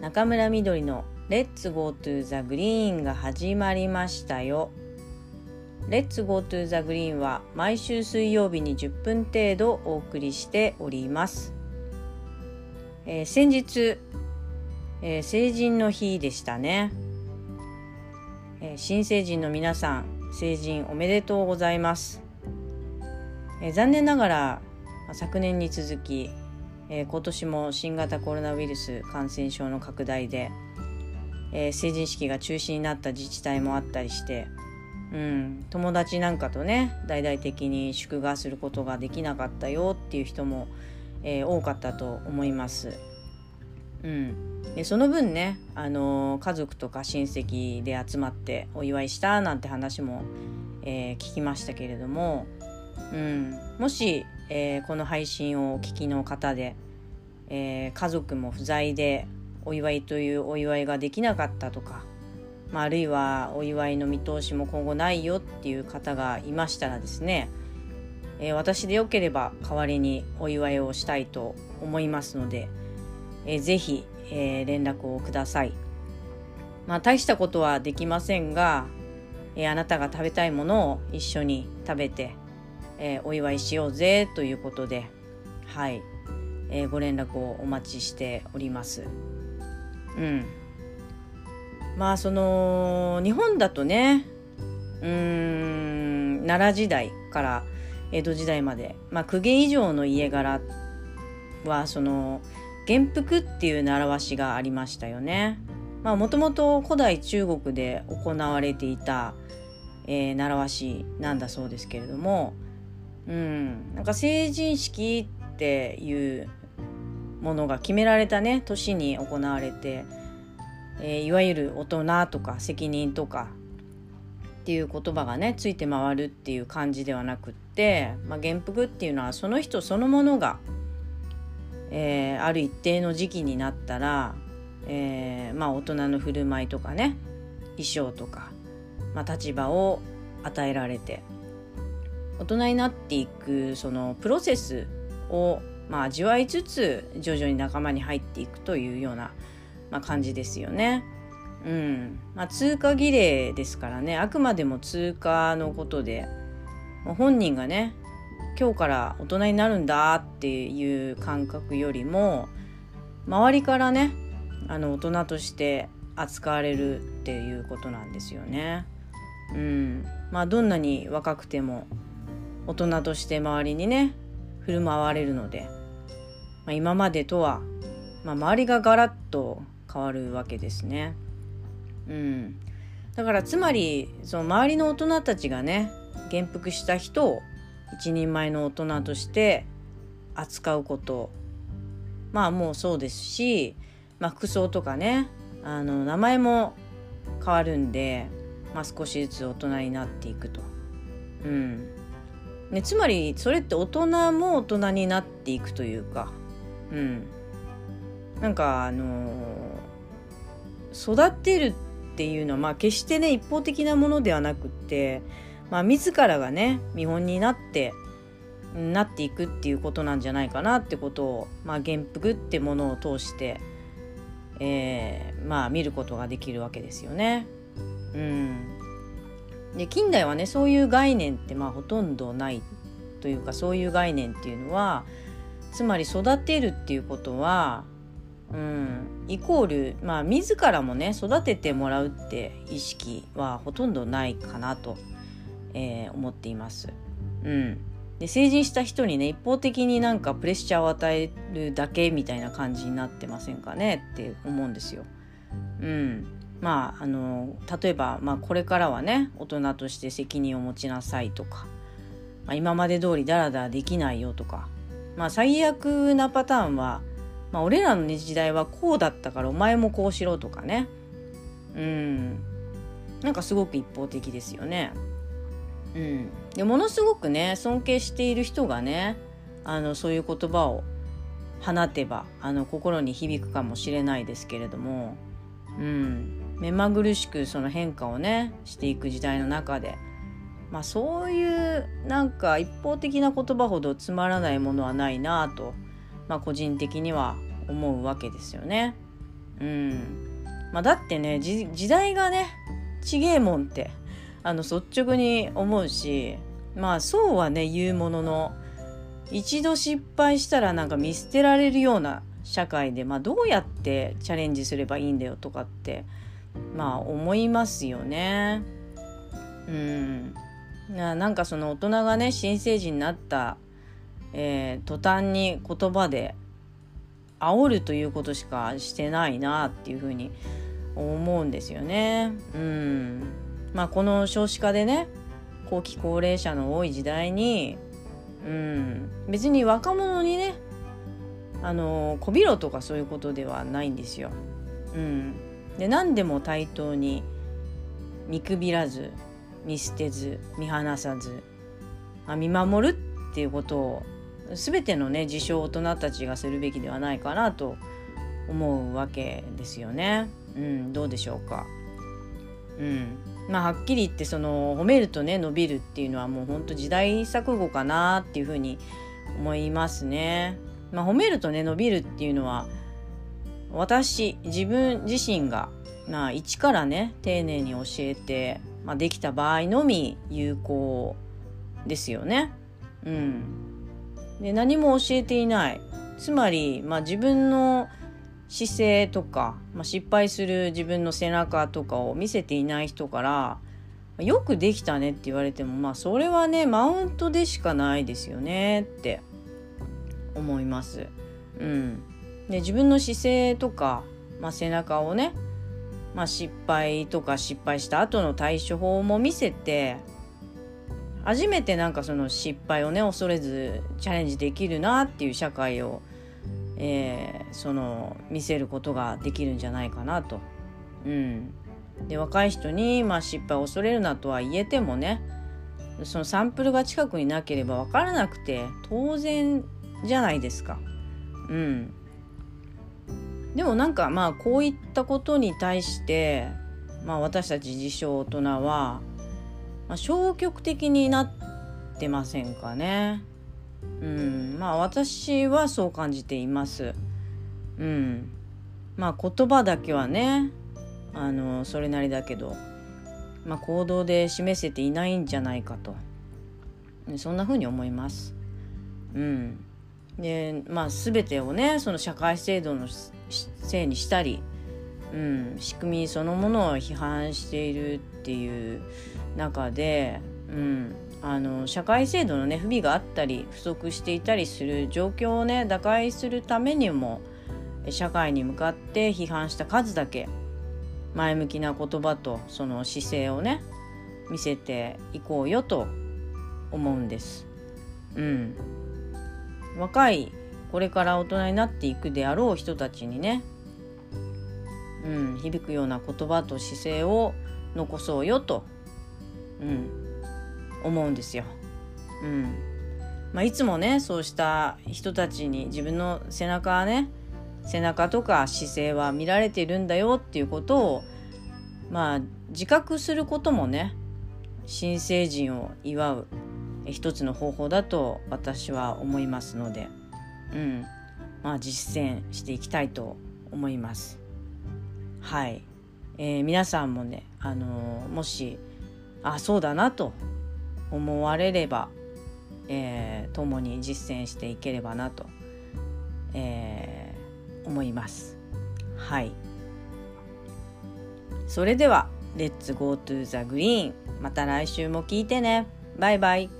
仲村之菊の Let's go to the GREEN が始まりましたよ。 Let's go to the GREEN は毎週水曜日に10分程度お送りしております。えー、先日、えー、成人の日でしたね、えー、新成人の皆さん成人おめでとうございます、え残念ながら昨年に続き、え今年も新型コロナウイルス感染症の拡大で、え成人式が中止になった自治体もあったりしてうん、友達なんかとね大々的に祝賀することができなかったよっていう人も、えー、多かったと思います。うん、でその分ね、あの、家族とか親戚で集まってお祝いしたなんて話も、え、聞きましたけれども、うん、もし、えー、この配信をお聞きの方で、え家族も不在でお祝いというお祝いができなかったとか、まあ、あるいはお祝いの見通しも今後ないよっていう方がいましたらですね、え私でよければ代わりにお祝いをしたいと思いますので、えー、ぜひ、えー、連絡をください。まあ大したことはできませんが、えー、あなたが食べたいものを一緒に食べて、えー、お祝いしようぜということで、はい、えー、ご連絡をお待ちしております。うん。まあその日本だとね、うーん奈良時代から江戸時代まで、まあ、公家以上の家柄はその元服っていう習わしがありましたよね。まあもともと古代中国で行われていた、えー、習わしなんだそうですけれども、うん、なんか成人式っていうものが決められたね年に行われて、えー、いわゆる大人とか責任とかっていう言葉がねついて回るっていう感じではなくって、まあ、元服っていうのはその人そのものがえー、ある一定の時期になったら、えー、まあ大人の振る舞いとかね衣装とか、まあ、立場を与えられて大人になっていくそのプロセスを、まあ、味わいつつ徐々に仲間に入っていくというような、まあ、感じですよね。うんまあ、通過儀礼ですからねあくまでも通過のことで本人がね今日から大人になるんだっていう感覚よりも周りからねあの大人として扱われるっていうことなんですよね。うん、まあどんなに若くても大人として周りにね振る舞われるので、まあ、今までとは、まあ、周りがガラッと変わるわけですね。うん、だからつまりその周りの大人たちがね元服した人を一人前の大人として扱うことまあもうそうですし、まあ、服装とかねあの名前も変わるんで、まあ、少しずつ大人になっていくと。うんね、つまりそれって大人も大人になっていくというか、うん、なんかあのー、育てるっていうのは、まあ、決してね一方的なものではなくってまあ、自らがね見本になってなっていくっていうことなんじゃないかなってことを、まあ、元服ってものを通して、えー、まあ見ることができるわけですよね。うん、で近代はねそういう概念ってまあほとんどないというかそういう概念っていうのはつまり育てるっていうことは、うん、イコールまあ自らもね育ててもらうって意識はほとんどないかなと。えー、思っています。うん、で成人した人にね一方的になんかプレッシャーを与えるだけみたいな感じになってませんかねって思うんですよ。うん、まああの例えば、まあ、これからはね大人として責任を持ちなさいとか、まあ、今まで通りダラダラできないよとか、まあ、最悪なパターンは、まあ、俺らの時代はこうだったからお前もこうしろとかね。うん。なんかすごく一方的ですよね。うん、でものすごくね尊敬している人がねあのそういう言葉を放てばあの心に響くかもしれないですけれども、うん、目まぐるしくその変化をねしていく時代の中で、まあ、そういうなんか一方的な言葉ほどつまらないものはないなと、まあ、個人的には思うわけですよね。うんまあ、だってね時代がねちげえもんってあの率直に思うしまあそうはね言うものの一度失敗したらなんか見捨てられるような社会で、まあ、どうやってチャレンジすればいいんだよとかってまあ思いますよね。うんなんかその大人がね新成人になった、えー、途端に言葉で煽るということしかしてないなっていうふうに思うんですよね。うんまあ、この少子化でね後期高齢者の多い時代に、うん、別に若者にねあのこびろとかそういうことではないんですよ。うん、で何でも対等に見くびらず見捨てず見放さず、まあ、見守るっていうことを全てのね自称大人たちがするべきではないかなと思うわけですよね。うん、どうでしょうか。うん、まあはっきり言ってその褒めるとね伸びるっていうのはもうほんと時代錯誤かなっていうふうに思いますね。まあ、褒めるとね伸びるっていうのは私自分自身が、まあ、一からね丁寧に教えて、まあ、できた場合のみ有効ですよね。うん、で何も教えていないつまり、まあ、自分の姿勢とか、まあ、失敗する自分の背中とかを見せていない人からよくできたねって言われてもまあそれはねマウントでしかないですよねって思います。うん、で自分の姿勢とか、まあ、背中をね、まあ、失敗とか失敗した後の対処法も見せて初めてなんかその失敗をね恐れずチャレンジできるなっていう社会をえー、その見せることができるんじゃないかなと。うん、で若い人に、まあ、失敗を恐れるなとは言えてもねそのサンプルが近くになければ分からなくて当然じゃないですか。うん、でもなんかまあこういったことに対して、まあ、私たち自称大人は、まあ、消極的になってませんかね。うんまあ私はそう感じています。うん、まあ言葉だけはねあのそれなりだけど、まあ、行動で示せていないんじゃないかとそんな風に思います。うん、でまあ全てをねその社会制度のせいにしたり、うん、仕組みそのものを批判しているっていう中で、うん、あの社会制度のね不備があったり不足していたりする状況をね打開するためにも社会に向かって批判した数だけ前向きな言葉とその姿勢をね見せていこうよと思うんです。うん、若いこれから大人になっていくであろう人たちにね、うん、響くような言葉と姿勢を残そうよと、うん、思うんですよ。うん。まあ、いつもねそうした人たちに自分の背中はね背中とか姿勢は見られてるんだよっていうことをまあ自覚することもね新成人を祝う。一つの方法だと私は思いますので、うんまあ、実践していきたいと思います。はい、えー、皆さんもね、あのー、もしあそうだなと思われれば、えー、共に実践していければなと、えー、思います。はい。それでは、 Let's go to the GREEN。また来週も聞いてね。バイバイ。